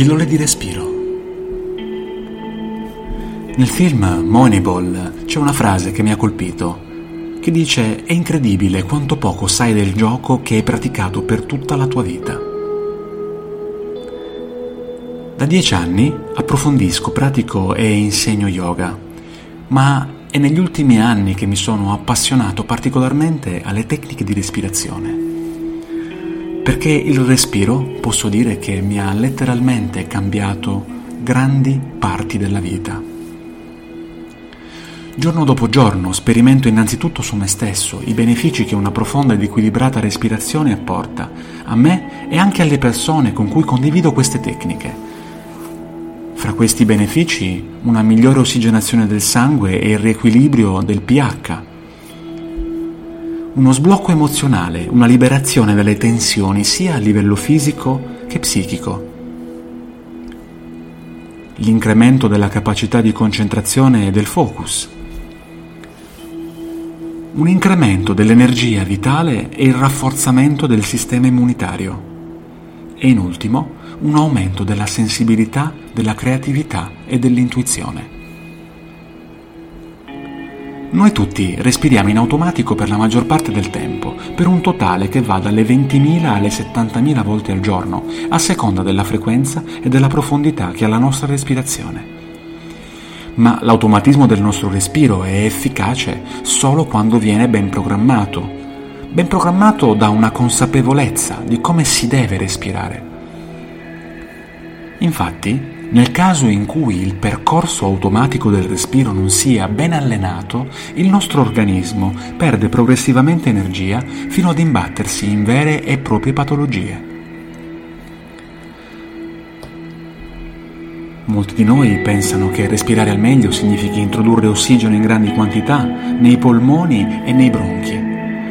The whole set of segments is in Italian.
Pillole di respiro. Nel film Moneyball c'è una frase che mi ha colpito, che dice è incredibile quanto poco sai del gioco che hai praticato per tutta la tua vita. Da dieci anni approfondisco, pratico e insegno yoga, ma è negli ultimi anni che mi sono appassionato particolarmente alle tecniche di respirazione perché il respiro posso dire che mi ha letteralmente cambiato grandi parti della vita. Giorno dopo giorno sperimento innanzitutto su me stesso i benefici che una profonda ed equilibrata respirazione apporta a me e anche alle persone con cui condivido queste tecniche. Fra questi benefici una migliore ossigenazione del sangue e il riequilibrio del pH, uno sblocco emozionale, una liberazione dalle tensioni sia a livello fisico che psichico. L'incremento della capacità di concentrazione e del focus. Un incremento dell'energia vitale e il rafforzamento del sistema immunitario. E in ultimo, un aumento della sensibilità, della creatività e dell'intuizione. Noi tutti respiriamo in automatico per la maggior parte del tempo, per un totale che va dalle 20.000 alle 70.000 volte al giorno, a seconda della frequenza e della profondità che ha la nostra respirazione. Ma l'automatismo del nostro respiro è efficace solo quando viene ben programmato, ben programmato da una consapevolezza di come si deve respirare. Infatti, nel caso in cui il percorso automatico del respiro non sia ben allenato, il nostro organismo perde progressivamente energia fino ad imbattersi in vere e proprie patologie. Molti di noi pensano che respirare al meglio significhi introdurre ossigeno in grandi quantità nei polmoni e nei bronchi,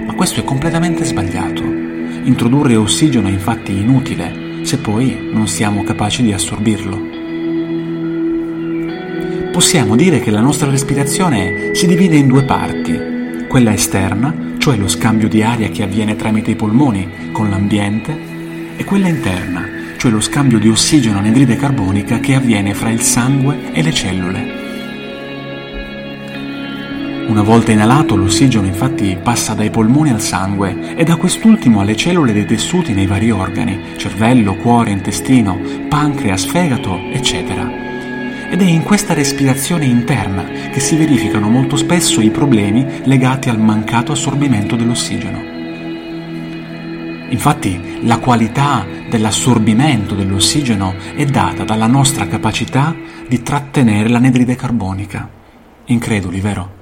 ma questo è completamente sbagliato. Introdurre ossigeno è infatti inutile se poi non siamo capaci di assorbirlo possiamo dire che la nostra respirazione si divide in due parti, quella esterna, cioè lo scambio di aria che avviene tramite i polmoni con l'ambiente, e quella interna, cioè lo scambio di ossigeno anidride carbonica che avviene fra il sangue e le cellule. Una volta inalato l'ossigeno infatti passa dai polmoni al sangue e da quest'ultimo alle cellule dei tessuti nei vari organi, cervello, cuore, intestino, pancreas, fegato, eccetera ed è in questa respirazione interna che si verificano molto spesso i problemi legati al mancato assorbimento dell'ossigeno. Infatti la qualità dell'assorbimento dell'ossigeno è data dalla nostra capacità di trattenere l'anidride carbonica. Increduli, vero?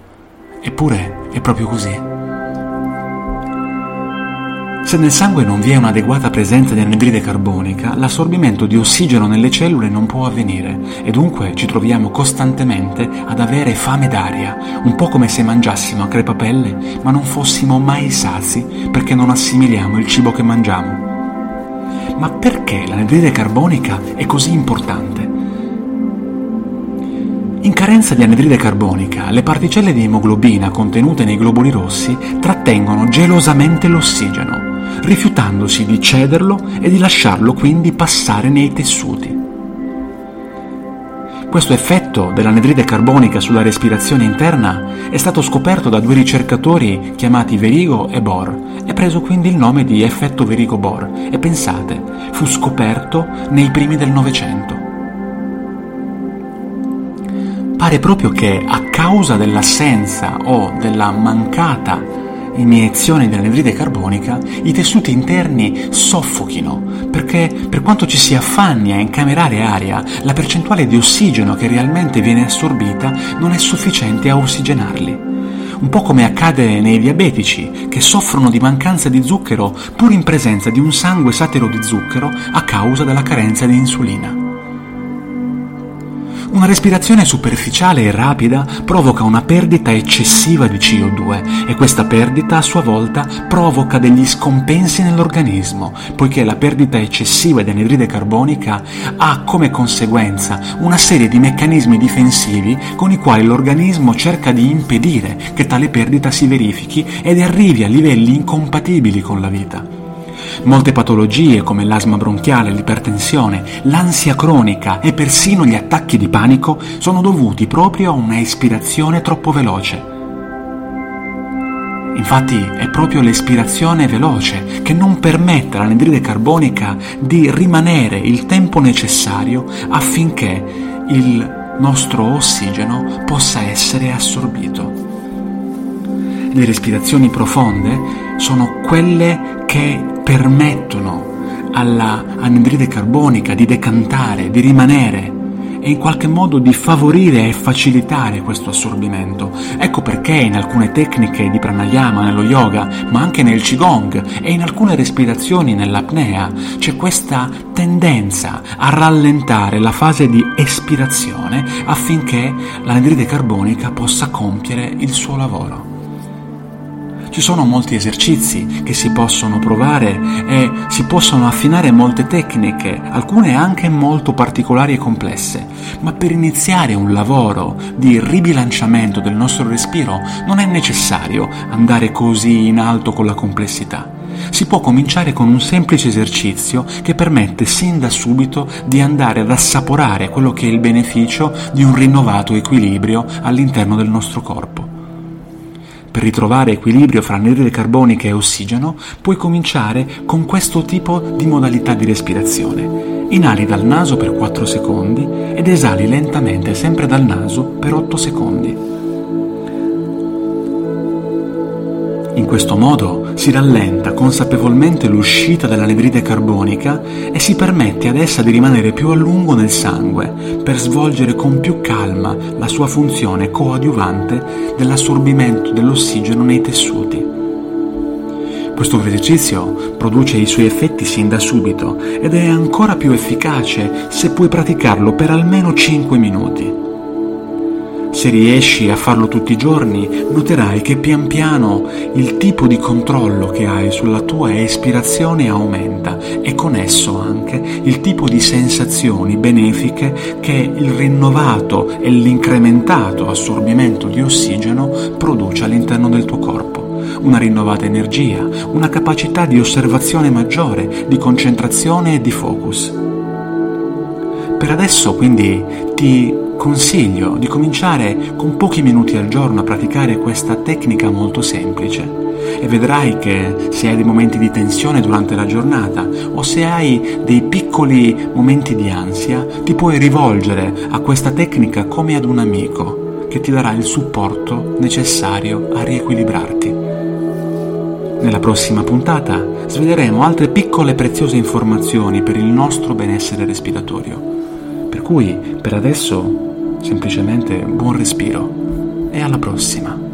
Eppure è proprio così. Se nel sangue non vi è un'adeguata presenza di anidride carbonica, l'assorbimento di ossigeno nelle cellule non può avvenire e dunque ci troviamo costantemente ad avere fame d'aria, un po' come se mangiassimo a crepapelle ma non fossimo mai sazi perché non assimiliamo il cibo che mangiamo. Ma perché l'anidride carbonica è così importante? In carenza di anidride carbonica, le particelle di emoglobina contenute nei globuli rossi trattengono gelosamente l'ossigeno rifiutandosi di cederlo e di lasciarlo quindi passare nei tessuti. Questo effetto dell'anidride carbonica sulla respirazione interna è stato scoperto da due ricercatori chiamati Verigo e Bohr e preso quindi il nome di effetto Verigo-Bohr e pensate, fu scoperto nei primi del Novecento. Pare proprio che a causa dell'assenza o della mancata iniezione dell'anidride carbonica, i tessuti interni soffochino, perché per quanto ci si affanni a incamerare aria, la percentuale di ossigeno che realmente viene assorbita non è sufficiente a ossigenarli. Un po' come accade nei diabetici, che soffrono di mancanza di zucchero pur in presenza di un sangue satero di zucchero a causa della carenza di insulina. Una respirazione superficiale e rapida provoca una perdita eccessiva di CO2 e questa perdita a sua volta provoca degli scompensi nell'organismo, poiché la perdita eccessiva di anidride carbonica ha come conseguenza una serie di meccanismi difensivi con i quali l'organismo cerca di impedire che tale perdita si verifichi ed arrivi a livelli incompatibili con la vita. Molte patologie come l'asma bronchiale, l'ipertensione, l'ansia cronica e persino gli attacchi di panico sono dovuti proprio a una espirazione troppo veloce. Infatti è proprio l'espirazione veloce che non permette all'anidride carbonica di rimanere il tempo necessario affinché il nostro ossigeno possa essere assorbito. Le respirazioni profonde sono quelle che permettono alla anidride carbonica di decantare, di rimanere e in qualche modo di favorire e facilitare questo assorbimento. Ecco perché in alcune tecniche di pranayama, nello yoga, ma anche nel qigong e in alcune respirazioni nell'apnea c'è questa tendenza a rallentare la fase di espirazione affinché l'anidride carbonica possa compiere il suo lavoro. Ci sono molti esercizi che si possono provare e si possono affinare molte tecniche, alcune anche molto particolari e complesse, ma per iniziare un lavoro di ribilanciamento del nostro respiro non è necessario andare così in alto con la complessità. Si può cominciare con un semplice esercizio che permette sin da subito di andare ad assaporare quello che è il beneficio di un rinnovato equilibrio all'interno del nostro corpo. Per ritrovare equilibrio fra anidride carbonica e ossigeno, puoi cominciare con questo tipo di modalità di respirazione. Inali dal naso per 4 secondi ed esali lentamente sempre dal naso per 8 secondi. In questo modo si rallenta consapevolmente l'uscita dell'anidride carbonica e si permette ad essa di rimanere più a lungo nel sangue per svolgere con più calma la sua funzione coadiuvante dell'assorbimento dell'ossigeno nei tessuti. Questo esercizio produce i suoi effetti sin da subito ed è ancora più efficace se puoi praticarlo per almeno 5 minuti. Se riesci a farlo tutti i giorni, noterai che pian piano il tipo di controllo che hai sulla tua espirazione aumenta e con esso anche il tipo di sensazioni benefiche che il rinnovato e l'incrementato assorbimento di ossigeno produce all'interno del tuo corpo. Una rinnovata energia, una capacità di osservazione maggiore, di concentrazione e di focus. Per adesso quindi ti consiglio di cominciare con pochi minuti al giorno a praticare questa tecnica molto semplice e vedrai che se hai dei momenti di tensione durante la giornata o se hai dei piccoli momenti di ansia, ti puoi rivolgere a questa tecnica come ad un amico che ti darà il supporto necessario a riequilibrarti. Nella prossima puntata sveleremo altre piccole e preziose informazioni per il nostro benessere respiratorio. Per cui, per adesso, semplicemente buon respiro e alla prossima.